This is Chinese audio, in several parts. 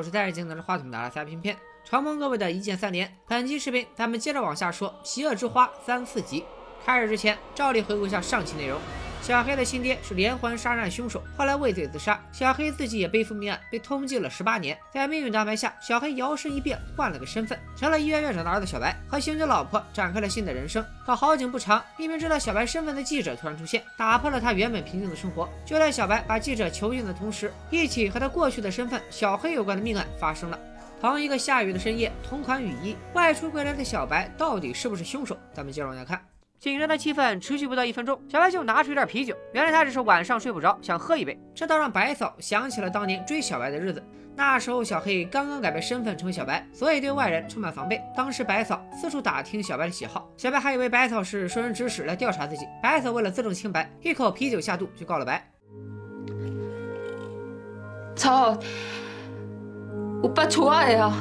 我是戴着镜拿着话筒的阿三片片，承蒙各位的一键三连，本期视频咱们接着往下说《邪恶之花》三四集。开始之前，照例回顾一下上期内容。小黑的亲爹是连环杀人凶手，后来畏罪自杀。小黑自己也背负命案，被通缉了十八年。在命运的安排下，小黑摇身一变，换了个身份，成了医院院长的儿子小白，和刑警老婆展开了新的人生。可好景不长，一名知道小白身份的记者突然出现，打破了他原本平静的生活。就在小白把记者囚禁的同时，一起和他过去的身份小黑有关的命案发生了。同一个下雨的深夜，同款雨衣，外出归来的小白到底是不是凶手？咱们接着往下看。紧张的气氛持续不到一分钟，小白就拿出一袋啤酒。原来他只是晚上睡不着，想喝一杯。这倒让白嫂想起了当年追小白的日子。那时候小黑刚刚改变身份成为小白，所以对外人充满防备。当时白嫂四处打听小白的喜好，小白还以为白嫂是受人指使来调查自己。白嫂为了自证清白，一口啤酒下肚就告了白。저오빠좋아해요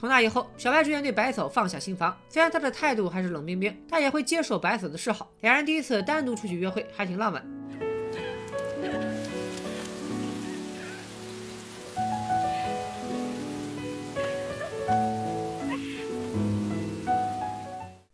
从那以后，小白逐渐对白嫂放下心防。虽然他的态度还是冷冰冰，但也会接受白嫂的示好。两人第一次单独出去约会，还挺浪漫。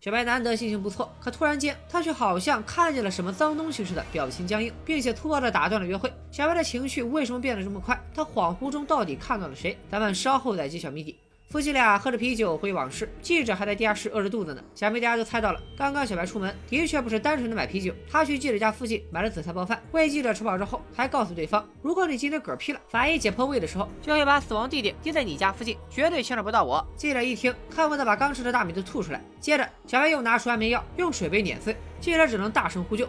小白难得心情不错，可突然间他却好像看见了什么脏东西似的，表情僵硬，并且粗暴地打断了约会。小白的情绪为什么变得这么快？他恍惚中到底看到了谁？咱们稍后再揭晓谜底。夫妻俩喝着啤酒回忆往事，记者还在地下室饿着肚子呢。想必大家都猜到了，刚刚小白出门的确不是单纯的买啤酒，他去记者家附近买了紫菜包饭，喂记者吃饱之后，还告诉对方，如果你今天嗝屁了，法医解剖胃的时候就会把死亡地点定在你家附近，绝对牵扯不到我。记者一听，恨不得把刚吃的大米都吐出来。接着，小白又拿出安眠药，用水杯碾碎，记者只能大声呼救。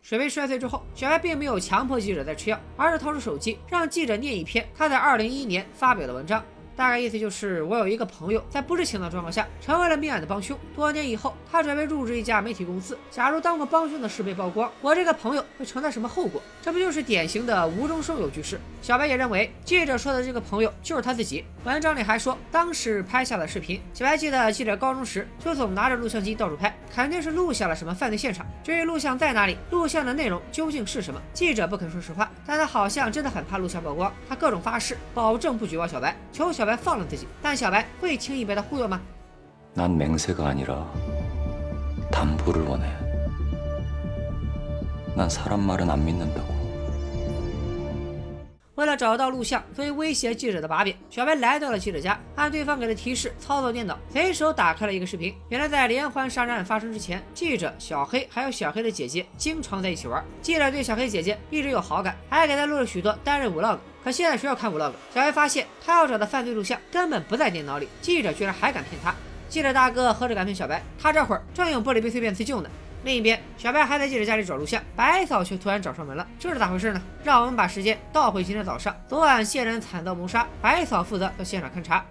水杯摔碎之后，小白并没有强迫记者再吃药，而是掏出手机让记者念一篇他在二零一一年发表的文章。大概意思就是，我有一个朋友在不知情的状况下成为了命案的帮凶。多年以后，他准备入职一家媒体公司。假如当过帮凶的事被曝光，我这个朋友会承担什么后果？这不就是典型的无中生有句式？小白也认为，记者说的这个朋友就是他自己。文章里还说，当时拍下了视频。小白记得，记者高中时就总拿着录像机到处拍，肯定是录下了什么犯罪现场。至于录像在哪里，录像的内容究竟是什么，记者不肯说实话。但他好像真的很怕录像曝光，他各种发誓，保证不举报小白，求小白放了自己。但小白会轻易被他忽悠吗？난맹세가아니라담보를원해난사람말은안믿는다고为了找到录像作为威胁记者的把柄，小白来到了记者家，按对方给的提示操作电脑，随手打开了一个视频。原来在连环杀人案发生之前，记者小黑还有小黑的姐姐经常在一起玩。记者对小黑姐姐一直有好感，还给她录了许多单人 vlog。 可现在谁要看 vlog？小黑发现他要找的犯罪录像根本不在电脑里，记者居然还敢骗他。记者大哥喝着敢骗小白，他这会儿正用玻璃杯碎片自救呢。另一边，小白还在记者家里找录像，白嫂却突然找上门了，这是咋回事呢？让我们把时间倒回今天早上，昨晚线人惨遭谋杀，白嫂负责到现场勘查。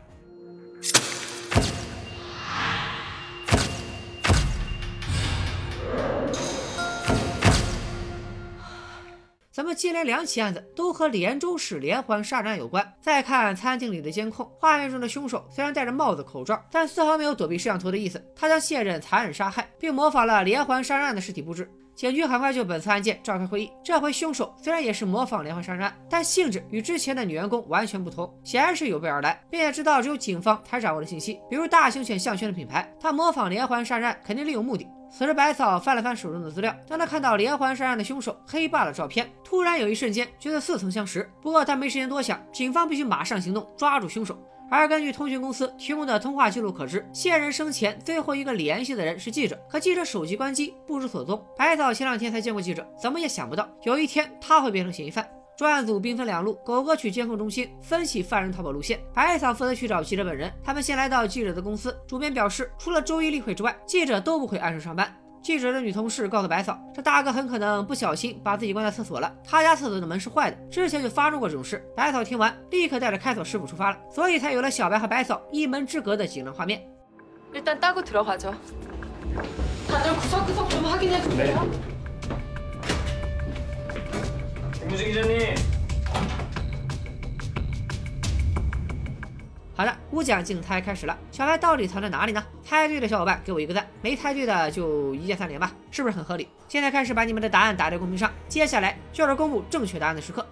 怎么接连两起案子都和连州市连环杀人案有关？再看餐厅里的监控画面中的凶手，虽然戴着帽子口罩，但丝毫没有躲避摄像头的意思。他将现任残忍杀害，并模仿了连环杀人案的尸体布置。警局很快就本次案件召开会议。这回凶手虽然也是模仿连环杀人案，但性质与之前的女员工完全不同，显然是有备而来，并且知道只有警方才掌握的信息，比如大型犬项圈的品牌。他模仿连环杀人案肯定另有目的。此时，白嫂翻了翻手中的资料，当她看到连环杀人案的凶手黑爸的照片，突然有一瞬间觉得似曾相识。不过她没时间多想，警方必须马上行动，抓住凶手。而根据通讯公司提供的通话记录可知，现人生前最后一个联系的人是记者，可记者手机关机，不知所踪。白嫂前两天才见过记者，怎么也想不到有一天他会变成嫌疑犯。专案组兵分两路，狗哥去监控中心分析犯人逃跑路线，白嫂负责去找记者本人。他们先来到记者的公司，主编表示，除了周一例会之外，记者都不会按时上班。记者的女同事告诉白嫂，这大哥很可能不小心把自己关在厕所了，他家厕所的门是坏的，之前就发生过这种事。白嫂听完，立刻带着开锁师傅出发了，所以才有了小白和白嫂一门之隔的紧张画面。일단따고들어가죠다들구석구석좀확인해주세요 김무진 기자님. 好的，无奖竞猜开始了，小白到底藏在哪里呢？猜对的小伙伴给我一个赞，没猜对的就一键三连吧，是不是很合理？现在开始把你们的答案打在公屏上，接下来就是公布正确答案的时刻。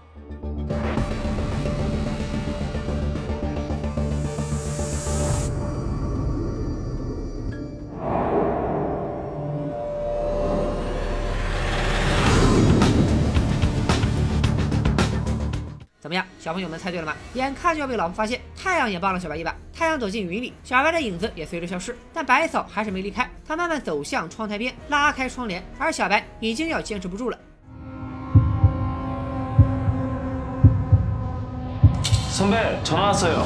小朋友们猜对了吗？眼看就要被老婆发现，太阳也帮了小白一把。太阳躲进云里，小白的影子也随之消失。但白嫂还是没离开，她慢慢走向窗台边，拉开窗帘，而小白已经要坚持不住了。선배전화왔어요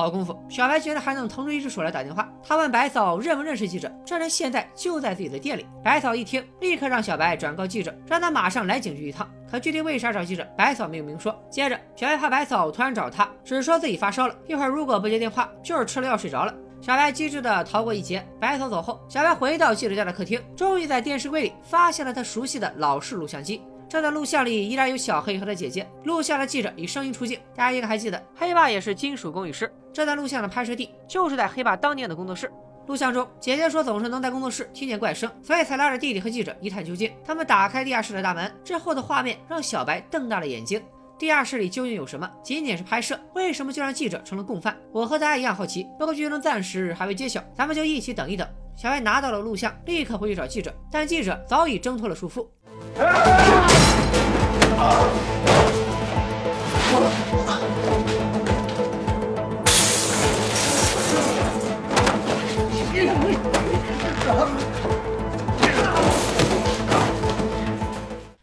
好功夫，小白居然还能腾出一只手来打电话。他问白嫂认不认识记者，这人现在就在自己的店里。白嫂一听，立刻让小白转告记者，让他马上来警局一趟。可具体为啥找记者，白嫂没有明说。接着，小白怕白嫂突然找他，只说自己发烧了，一会儿如果不接电话，就是吃了药睡着了。小白机智的逃过一劫。白嫂走后，小白回到记者家的客厅，终于在电视柜里发现了他熟悉的老式录像机。这段录像里依然有小黑和他姐姐。录像的记者以声音出镜，大家应该还记得，黑爸也是金属工艺师。这段录像的拍摄地就是在黑爸当年的工作室。录像中，姐姐说总是能在工作室听见怪声，所以才拉着弟弟和记者一探究竟。他们打开地下室的大门之后的画面让小白瞪大了眼睛。地下室里究竟有什么？仅仅是拍摄，为什么就让记者成了共犯？我和大家一样好奇。不过剧情暂时还未揭晓，咱们就一起等一等。小白拿到了录像，立刻回去找记者，但记者早已挣脱了束缚。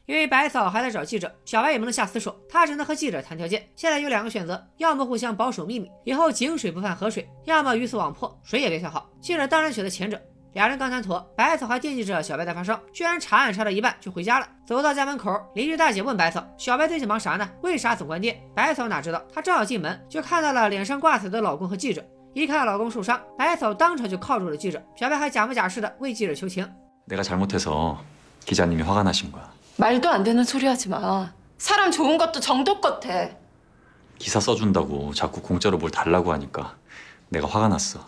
因为白嫂还在找记者，小白也不能下死手，他只能和记者谈条件。现在有两个选择，要么互相保守秘密，以后井水不犯河水；要么鱼死网破，谁也别想好。记者当然选择前者。俩人刚谈妥，白嫂还惦记着小白在发烧，居然查案查到一半就回家了。走到家门口，邻居大姐问白嫂：“小白最近忙啥呢？为啥总关店？”白嫂哪知道，她正要进门，就看到了脸上挂彩的老公和记者。一看到老公受伤，白嫂当场就铐住了记者。小白还假模假式的为记者求情。내가잘못해서기자님이화가나신거야말도안되는소리하지마사람좋은것도정도같아기사써준다고자꾸공짜로뭘달라고하니까내가화가났어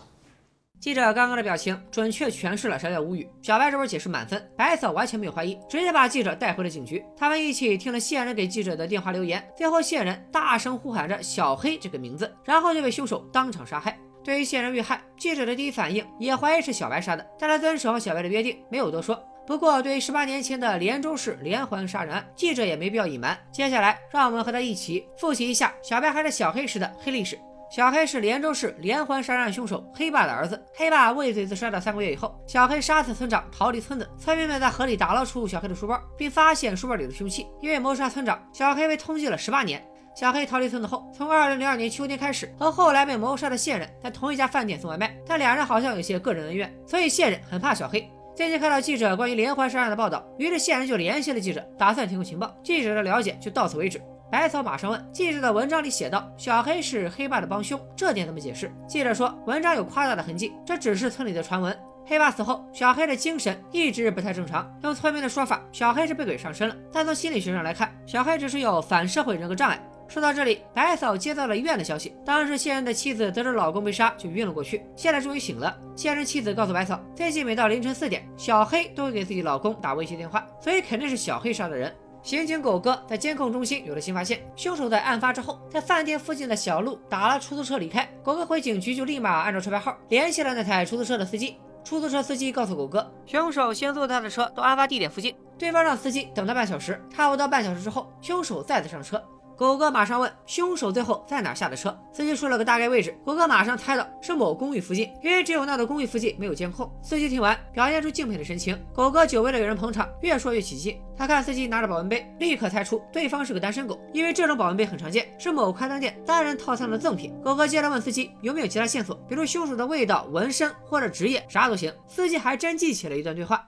记者刚刚的表情准确诠释了啥叫无语。小白这波解释满分，白嫂完全没有怀疑，直接把记者带回了警局。他们一起听了线人给记者的电话留言，最后线人大声呼喊着“小黑”这个名字，然后就被凶手当场杀害。对于线人遇害，记者的第一反应也怀疑是小白杀的，但他遵守和小白的约定，没有多说。不过，对于十八年前的连州市连环杀人案，记者也没必要隐瞒。接下来，让我们和他一起复习一下小白还是小黑时的黑历史。小黑是连州市连环杀人案凶手黑爸的儿子。黑爸畏罪自杀的三个月以后，小黑杀死村长，逃离村子。村民们在河里打捞出小黑的书包，并发现书包里的凶器。因为谋杀村长，小黑被通缉了十八年。小黑逃离村子后，从二零零二年秋天开始，和后来被谋杀的线人在同一家饭店送外卖，但两人好像有些个人恩怨，所以线人很怕小黑。最近看到记者关于连环杀人案的报道，于是线人就联系了记者，打算提供情报。记者的了解就到此为止。白嫂马上问记者的文章里写道，小黑是黑爸的帮凶，这点怎么解释？记者说文章有夸大的痕迹，这只是村里的传闻。黑爸死后，小黑的精神一直不太正常。用村民的说法，小黑是被鬼上身了。但从心理学上来看，小黑只是有反社会人格障碍。说到这里，白嫂接到了医院的消息，当时谢人的妻子得知老公被杀，就晕了过去。现在终于醒了。谢人妻子告诉白嫂，最近每到凌晨四点，小黑都会给自己老公打威胁电话，所以肯定是小黑杀的人。刑警狗哥在监控中心有了新发现，凶手在案发之后，在饭店附近的小路打了出租车离开。狗哥回警局就立马按照车牌号联系了那台出租车的司机。出租车司机告诉狗哥，凶手先坐他的车到案发地点附近，对方让司机等他半小时。差不多半小时之后，凶手再次上车。狗哥马上问凶手最后在哪下的车，司机说了个大概位置。狗哥马上猜到是某公寓附近，因为只有那栋公寓附近没有监控。司机听完，表现出敬佩的神情。狗哥久违了有人捧场，越说越起劲。他看司机拿着保温杯，立刻猜出对方是个单身狗，因为这种保温杯很常见，是某快餐店单人套餐的赠品。狗哥接着问司机有没有其他线索，比如凶手的味道、纹身或者职业，啥都行。司机还真记起了一段对话。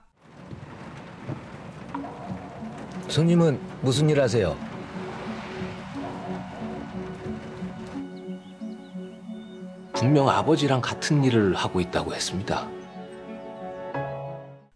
손님은무슨일하세요 분명 아버지랑 같은 일을 하고 있다고 했습니다.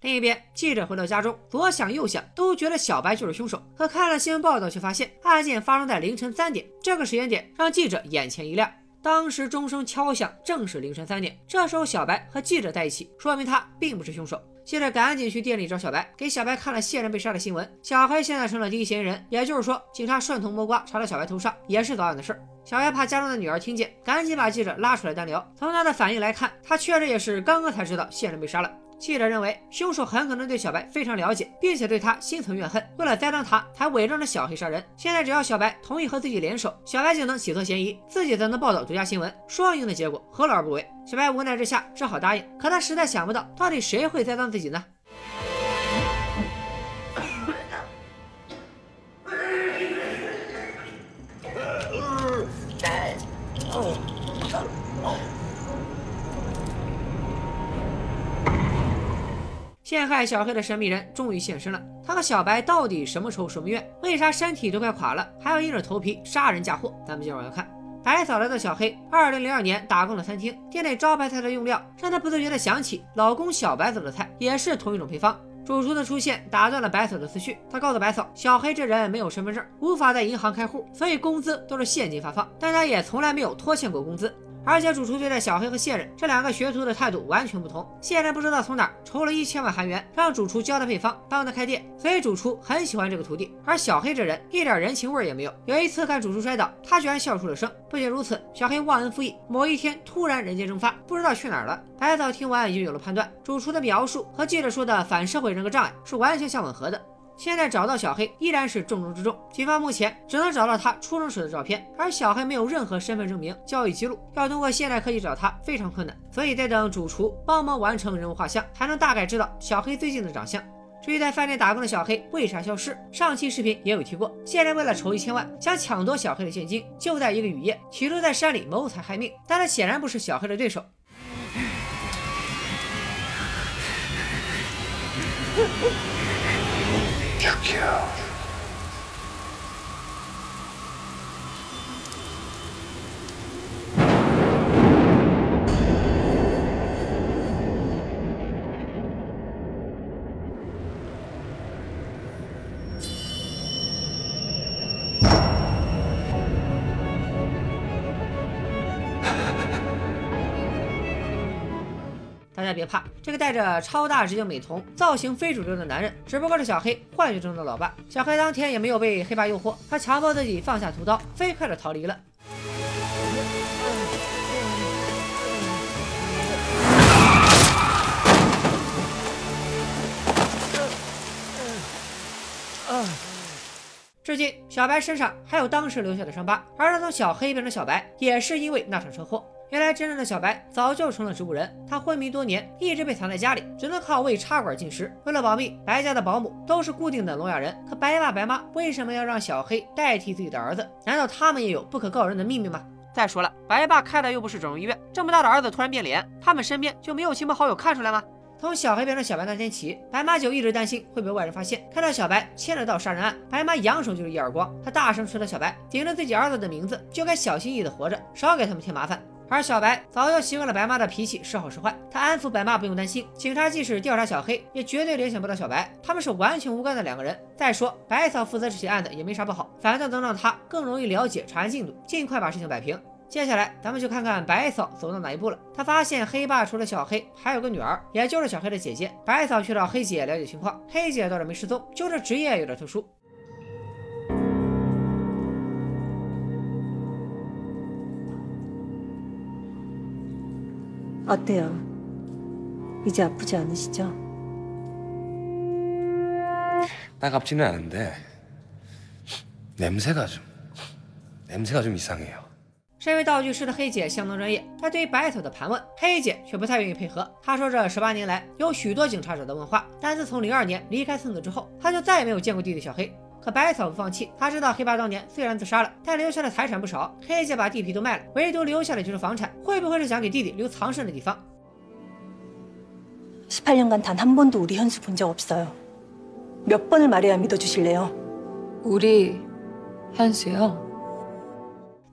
一边，记者回到家中，左想右想，都觉得小白就是凶手。可看了新闻报道，却发现案件发生在凌晨三点，这个时间点让记者眼前一亮。当时钟声敲响，正是凌晨三点。这时候小白和记者在一起，说明他并不是凶手。 记者赶紧去店里找小白，给小白看了线人被杀的新闻。小黑现在成了第一嫌疑人，也就是说，警察顺藤摸瓜查到小白头上，也是早晚的事儿。小白怕家中的女儿听见，赶紧把记者拉出来单聊。从他的反应来看，他确实也是刚刚才知道线人被杀了。记者认为，凶手很可能对小白非常了解，并且对他心存怨恨，为了栽赃他，才伪装着小黑杀人。现在只要小白同意和自己联手，小白就能洗脱嫌疑，自己则能报道独家新闻，双赢的结果何乐而不为？小白无奈之下只好答应，可他实在想不到，到底谁会栽赃自己呢？陷害小黑的神秘人终于现身了。他和小白到底什么仇什么怨？为啥身体都快垮了，还要硬着头皮杀人嫁祸？咱们接着往下看。白嫂来的小黑，二零零二年打工的餐厅，店内招牌菜的用料让他不自觉的想起老公小白做的菜，也是同一种配方。主厨的出现打断了白嫂的思绪。他告诉白嫂，小黑这人没有身份证，无法在银行开户，所以工资都是现金发放，但他也从来没有拖欠过工资。而且主厨对待小黑和谢任这两个学徒的态度完全不同。谢任不知道从哪儿筹了一千万韩元，让主厨教他配方，帮他开店，所以主厨很喜欢这个徒弟。而小黑这人一点人情味也没有。有一次看主厨摔倒，他居然笑出了声。不仅如此，小黑忘恩负义，某一天突然人间蒸发，不知道去哪儿了。白嫂听完已经有了判断，主厨的描述和记者说的反社会人格障碍是完全相吻合的。现在找到小黑依然是重中之重，警方目前只能找到他初中时的照片，而小黑没有任何身份证明、交易记录，要通过现代科技找他非常困难，所以得等主厨帮忙完成人物画像，才能大概知道小黑最近的长相。至于在饭店打工的小黑为啥消失，上期视频也有提过，现在为了筹一千万，想抢夺小黑的现金，就在一个雨夜，企图在山里谋财害命，但他显然不是小黑的对手。QQ。大家别怕，这个戴着超大直径美瞳、造型非主流的男人，只不过是小黑幻觉中的老爸。小黑当天也没有被黑爸诱惑，他强迫自己放下屠刀，飞快的逃离了。至今，小白身上还有当时留下的伤疤，而他从小黑变成小白，也是因为那场车祸。原来真正的小白早就成了植物人，他昏迷多年，一直被藏在家里，只能靠喂插管进食。为了保密，白家的保姆都是固定的聋哑人。可白爸白妈为什么要让小黑代替自己的儿子？难道他们也有不可告人的秘密吗？再说了，白爸开的又不是整容医院，这么大的儿子突然变脸，他们身边就没有亲朋好友看出来吗？从小黑变成小白那天起，白妈就一直担心会被外人发现。看到小白牵着刀杀人案，白妈扬手就是一耳光。她大声斥责小白，顶着自己儿子的名字就该小心翼翼的活着，少给他们添麻烦。而小白早就习惯了白妈的脾气，是好是坏。他安抚白妈不用担心，警察即使调查小黑，也绝对联想不到小白，他们是完全无关的两个人。再说白嫂负责这起案子也没啥不好，反倒能让他更容易了解查案进度，尽快把事情摆平。接下来，咱们就看看白嫂走到哪一步了。她发现黑爸除了小黑，还有个女儿，也就是小黑的姐姐。白嫂去找黑姐了解情况，黑姐倒是没失踪，就是职业有点特殊。 어때요? 이제 아프지 않으시죠? 따갑지는 않은데 냄새가 좀 냄새가 좀 이상해요. 身为道具师的黑姐相当专业，她对于白嫂的盘问，黑姐却不太愿意配合。她说这十八年来有许多警察找她问话，但自从零二年离开村子之后，她就再也没有见过弟弟小黑。 可白嫂不放弃，她知道黑爸当年虽然自杀了，但留下的财产不少。黑姐把地皮都卖了，唯独留下的就是房产。会不会是想给弟弟留藏身的地方？ 18년간 단 한 번도 우리 현수 본 적 없어요. 몇 번을 말해야 믿어주실래요? 우리 현수요.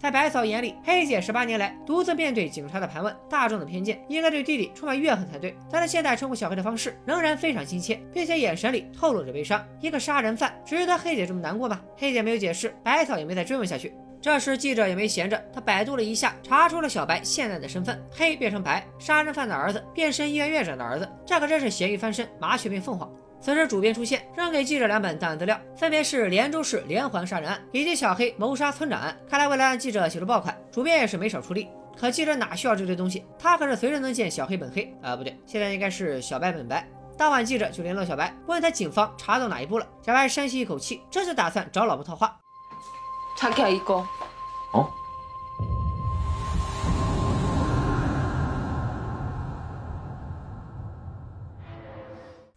在白嫂眼里，黑姐十八年来独自面对警察的盘问、大众的偏见，应该对弟弟充满怨恨才对。但她现在称呼小黑的方式仍然非常亲切，并且眼神里透露着悲伤。一个杀人犯值得黑姐这么难过吗？黑姐没有解释，白嫂也没再追问下去。这时记者也没闲着，他百度了一下，查出了小白现在的身份：黑变成白，杀人犯的儿子，变身医院院长的儿子。这可真是咸鱼翻身，麻雀变凤凰。此时主编出现，扔给记者两本档案资料，分别是连州市连环杀人案以及小黑谋杀村长案。看来为了让记者写出爆款，主编也是没少出力。可记者哪需要这堆东西？他可是随时能见小黑本黑啊，不对，现在应该是小白本白。当晚记者就联络小白，问他警方查到哪一步了。小白深吸一口气，这就打算找老婆套话。 자기야 이거. 어?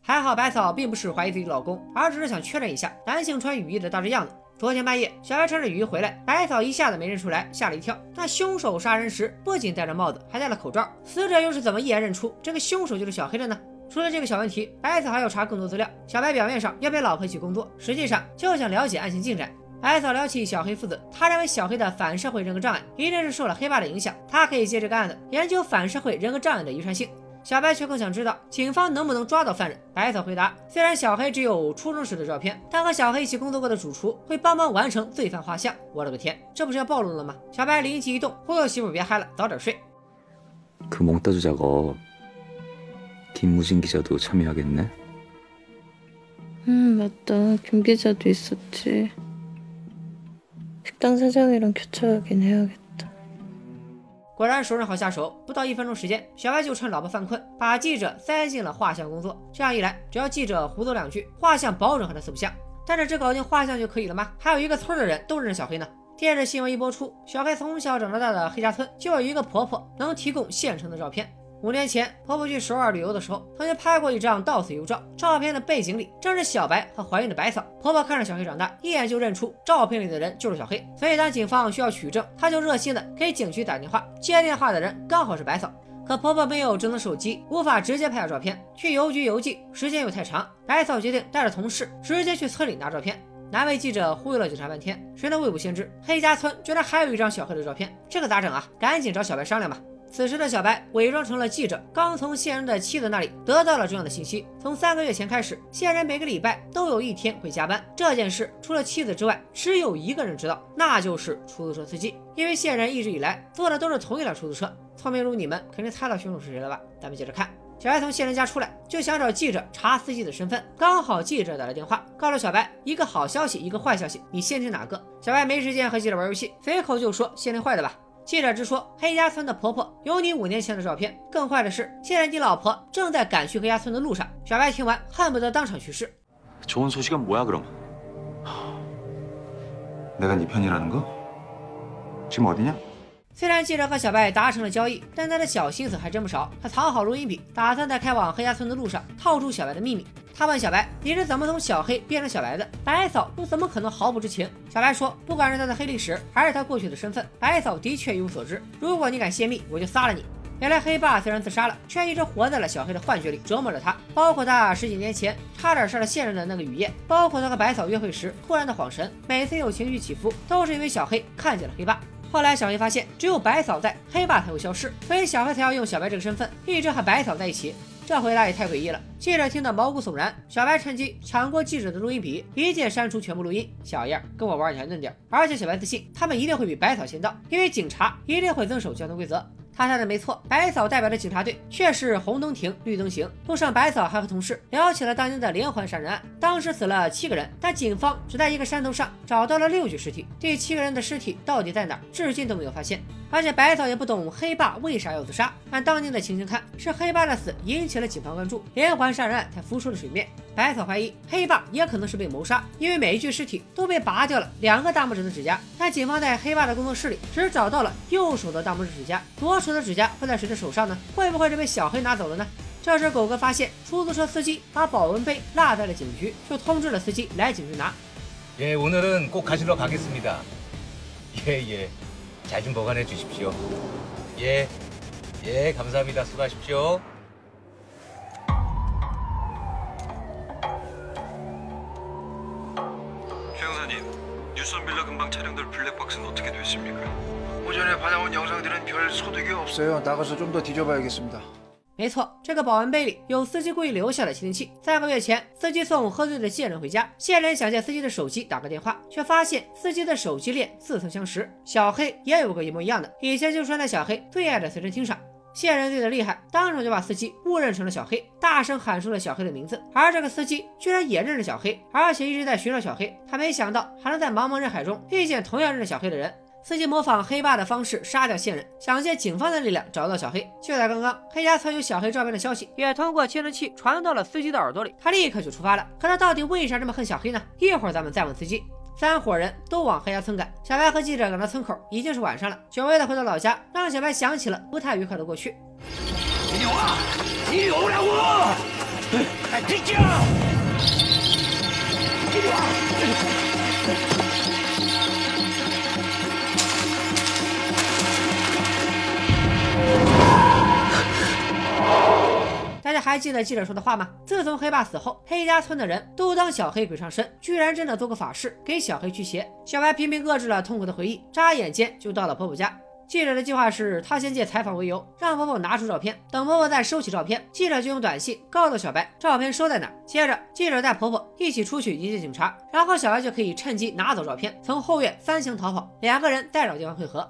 还好白嫂并不是怀疑自己老公，而只是想确认一下男性穿雨衣的大致样子。昨天半夜，小白穿着雨衣回来，白嫂一下子没认出来，吓了一跳。那凶手杀人时不仅戴着帽子，还戴了口罩，死者又是怎么一眼认出这个凶手就是小黑的呢？除了这个小问题，白嫂还要查更多资料。小白表面上要陪老婆一起工作，实际上就想了解案情进展。白嫂聊起小黑父子，他认为小黑的反社会人格障碍一定是受了黑爸的影响，他可以借这个案子研究反社会人格障碍的遗传性。小白却更想知道警方能不能抓到犯人。白嫂回答：虽然小黑只有初中时的照片，但和小黑一起工作过的主厨会帮忙完成罪犯画像。我勒个天，这不是要暴露了吗？小白灵机一动，忽悠媳妇别嗨了，早点睡。 그 몽따주 작업 김무진 기자도 참여하겠네? 음 맞다 김 기자도 있었지 식당 사장이랑 교차하긴 해야겠다 果然熟人好下手，不到一分钟时间，小白就趁老婆犯困，把记者塞进了画像工作。这样一来，只要记者胡诌两句，画像保准和他四不像。但是只搞定画像就可以了吗？还有一个村的人都认识小黑呢。电视新闻一播出，小黑从小长到大的黑家村就有一个婆婆能提供现成的照片。五年前，婆婆去首尔旅游的时候，曾经拍过一张到此游照，照片的背景里正是小白和怀孕的白嫂。婆婆看着小黑长大，一眼就认出照片里的人就是小黑。所以当警方需要取证，她就热心的给警局打电话，接电话的人刚好是白嫂。可婆婆没有智能手机，无法直接拍下照片，去邮局邮寄时间又太长。白嫂决定带着同事直接去村里拿照片。难为记者忽悠了警察半天，谁能未卜先知，黑家村居然还有一张小黑的照片，这可咋整啊？赶紧找小白商量吧。此时的小白伪装成了记者，刚从线人的妻子那里得到了重要的信息。从三个月前开始，线人每个礼拜都有一天会加班。这件事除了妻子之外，只有一个人知道，那就是出租车司机。因为线人一直以来坐的都是同一辆出租车，聪明如你们，肯定猜到凶手是谁了吧？咱们接着看。小白从线人家出来，就想找记者查司机的身份。刚好记者打来电话，告诉小白一个好消息，一个坏消息，你先听哪个？小白没时间和记者玩游戏，随口就说先听坏的吧。记者直说黑家村的婆婆有你五年前的照片，更坏的是，现在你老婆正在赶去黑家村的路上。小白听完，恨不得当场去世。 좋은 소식은 뭐야 그럼? 내가 네 편이라는 거? 지금 어디냐? 虽然记者和小白达成了交易，但他的小心思还真不少。他藏好录音笔，打算在开往黑家村的路上套出小白的秘密。他问小白：“你是怎么从小黑变成小白的？白嫂又怎么可能毫不知情？”小白说：“不管是他的黑历史，还是他过去的身份，白嫂的确一无所知。如果你敢泄密，我就杀了你。”原来黑爸虽然自杀了，却一直活在了小黑的幻觉里，折磨着他。包括他十几年前差点杀了现任的那个雨夜，包括他和白嫂约会时突然的恍神，每次有情绪起伏，都是因为小黑看见了黑爸。后来小黑发现，只有百草在，黑爸才会消失，所以小黑才要用小白这个身份，一直和百草在一起。这回答也太诡异了，记者听得毛骨悚然。小白趁机抢过记者的录音笔，一键删除全部录音。小样，跟我玩你还嫩点。而且小白自信，他们一定会比百草先到，因为警察一定会遵守交通规则。他猜的没错，白嫂代表的警察队确是红灯停，绿灯行。路上，白嫂还和同事聊起了当年的连环杀人案，当时死了七个人，但警方只在一个山头上找到了六具尸体，第七个人的尸体到底在哪儿，至今都没有发现。而且白嫂也不懂黑爸为啥要自杀，按当年的情形看，是黑爸的死引起了警方关注，连环杀人案才浮出了水面。白嫂怀疑黑爸也可能是被谋杀，因为每一具尸体都被拔掉了两个大拇指的指甲，但警方在黑爸的工作室里只找到了右手的大拇指指甲，左手的指甲会在谁的手上呢？会不会是被小黑拿走了呢？这时狗哥发现出租车司机把保温杯落在了警局，就通知了司机来警局拿。 예, 오늘은 꼭 가지러 가겠습니다. 예, 예. 잘 좀 보관해 주십시오. 예, 예, 감사합니다. 수고하십시오. 최 형사님, 뉴스 온 빌라 근방 촬영될 블랙박스는 어떻게 됐습니까? 오전에 받아온 영상들은 별 소득이 없어요. 나가서 좀 더 뒤져봐야겠습니다. 没错，这个保温杯里有司机故意留下的窃听器。三个月前，司机送喝醉的线人回家，线人想借司机的手机打个电话，却发现司机的手机链似曾相识，小黑也有个一模一样的，以前就拴在小黑最爱的随身听上。线人醉得厉害，当场就把司机误认成了小黑，大声喊出了小黑的名字。而这个司机居然也认识小黑，而且一直在寻找小黑。他没想到还能在茫茫人海中遇见同样认识小黑的人。司机模仿黑爸的方式杀掉线人，想借警方的力量找到小黑。就在刚刚，黑家村有小黑照片的消息也通过窃听器传到了司机的耳朵里，他立刻就出发了。可他到底为啥这么恨小黑呢？一会儿咱们再问司机。三伙人都往黑家村赶，小白和记者赶到村口，已经是晚上了。久违的回到老家，让小白想起了不太愉快的过去。你有啊！你有了我！哎，别叫！你有啊！大家还记得记者说的话吗？自从黑爸死后，黑家村的人都当小黑鬼上身，居然真的做个法事给小黑驱邪。小白频频遏制了痛苦的回忆，眨眼间就到了婆婆家。记者的计划是，他先借采访为由，让婆婆拿出照片，等婆婆再收起照片，记者就用短信告诉小白照片收在哪。接着，记者带婆婆一起出去迎接警察，然后小白就可以趁机拿走照片，从后院翻墙逃跑。两个人再找地方汇合。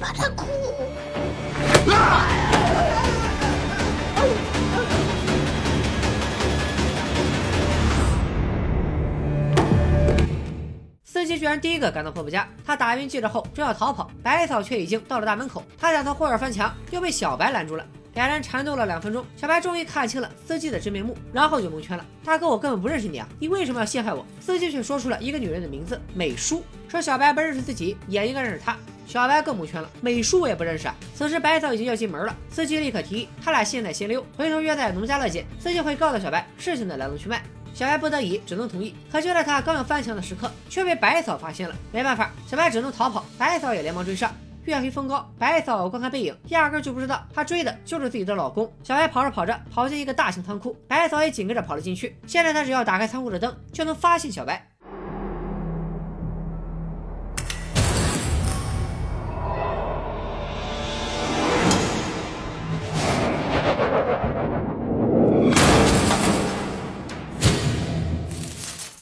把他哭。司机居然第一个赶到婆婆家，他打晕记者后正要逃跑，百草却已经到了大门口。他想从后院翻墙，又被小白拦住了。俩人缠斗了两分钟，小白终于看清了司机的真面目，然后就蒙圈了。大哥，我根本不认识你啊，你为什么要陷害我？司机却说出了一个女人的名字，美淑。说小白不认识自己，也应该认识她。小白更蒙圈了，美淑我也不认识啊。此时白嫂已经要进门了，司机立刻提议他俩现在先溜，回头约在农家乐见。司机会告诉小白事情的来龙去脉。小白不得已只能同意，可就在他刚要翻墙的时刻，却被白嫂发现了。没办法，小白只能逃跑，白嫂也连忙追上。月黑风高，白嫂观看背影，压根就不知道他追的就是自己的老公。小白跑着跑着，跑进一个大型仓库，白嫂也紧跟着跑了进去。现在他只要打开仓库的灯，就能发现小白。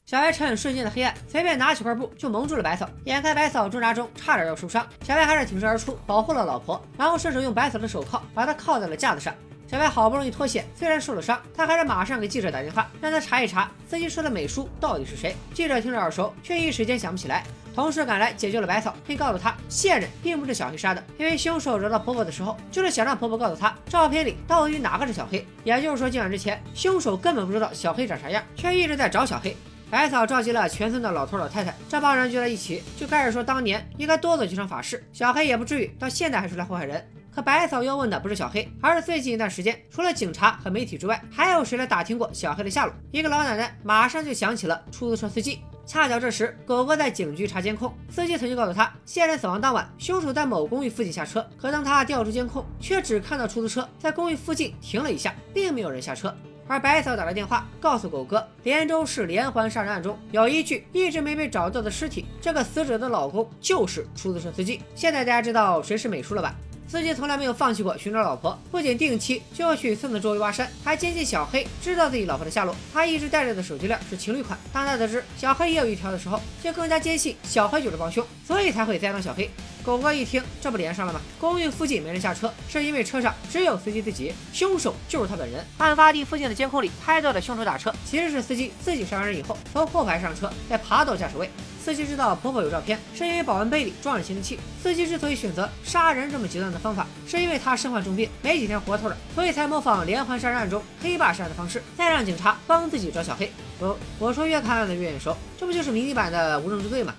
小白趁瞬间的黑暗，随便拿起块布就蒙住了白嫂。眼看白嫂挣扎中差点要受伤，小白还是挺身而出保护了老婆，然后顺手用白嫂的手铐把她铐在了架子上。小白好不容易脱险，虽然受了伤，他还是马上给记者打电话，让他查一查司机说的美叔到底是谁。记者听着耳熟，却一时间想不起来。同事赶来解救了白草，并告诉他线人并不是小黑杀的，因为凶手找到婆婆的时候，就是想让婆婆告诉他照片里到底哪个是小黑。也就是说，今晚之前，凶手根本不知道小黑长啥样，却一直在找小黑。百草召集了全村的老头老太太，这帮人聚在一起，就开始说当年应该多做几场法事，小黑也不至于到现在还出来祸害人。可百草要问的不是小黑，而是最近一段时间，除了警察和媒体之外，还有谁来打听过小黑的下落？一个老奶奶马上就想起了出租车司机。恰巧这时，狗哥在警局查监控，司机曾经告诉他，谢人死亡当晚，凶手在某公寓附近下车。可当他调出监控，却只看到出租车在公寓附近停了一下，并没有人下车。而白嫂打了电话告诉狗哥，连州市连环杀人案中有一具一直没被找到的尸体，这个死者的老公就是出租车司机。现在大家知道谁是美叔了吧？司机从来没有放弃过寻找老婆，不仅定期就去村子周围挖山，还坚信小黑知道自己老婆的下落。他一直带着的手机链是情侣款。当他得知小黑也有一条的时候，就更加坚信小黑就是帮凶，所以才会栽赃小黑。狗哥一听，这不连上了吗？公寓附近没人下车，是因为车上只有司机自己，凶手就是他本人。案发地附近的监控里拍到的凶手打车，其实是司机自己杀完人以后，从后排上车，再爬到驾驶位。司机知道婆婆有照片，是因为保温杯里装着窃听器。司机之所以选择杀人这么极端的方法，是因为他身患重病，没几天活头了，所以才模仿连环杀人案中黑爸杀人的方式，再让警察帮自己找小黑。我我说越看案子越眼熟，这不就是迷你版的无证之罪吗？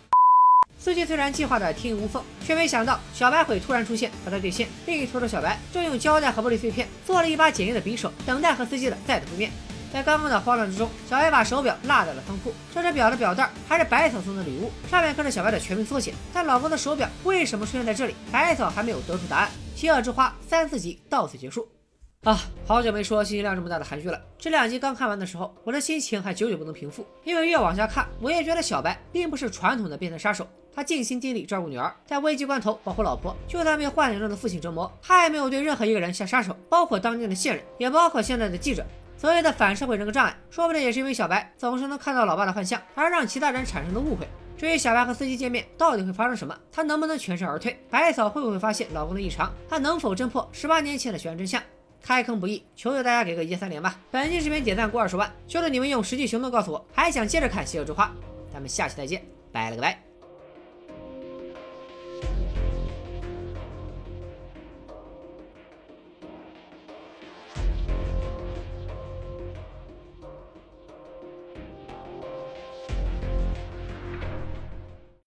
司机虽然计划的天衣无缝，却没想到小白会突然出现和他对线。另一头的小白正用胶带和玻璃碎片做了一把简易的匕首，等待和司机的再度会面。在刚刚的慌乱之中，小白把手表落在了仓库。这只表的表带还是白草送的礼物，上面刻着小白的全名缩写。但老公的手表为什么出现在这里？白草还没有得出答案。《邪恶之花》三四集到此结束。啊，好久没说信息量这么大的韩剧了。这两集刚看完的时候，我的心情还久久不能平复，因为越往下看，我越觉得小白并不是传统的变态杀手。他尽心尽力照顾女儿，在危急关头保护老婆，就算被幻想中的父亲折磨，他也没有对任何一个人下杀手，包括当年的线人，也包括现在的记者。所谓的反社会人格障碍，说不定也是因为小白总是能看到老爸的幻象，而让其他人产生的误会。至于小白和司机见面到底会发生什么，他能不能全身而退？白嫂会不会发现老公的异常？他能否侦破十八年前的悬案真相？开坑不易，求求大家给个一键三连吧！本期视频点赞过二十万，求求你们用实际行动告诉我，还想接着看《邪恶之花》？咱们下期再见，拜了个拜。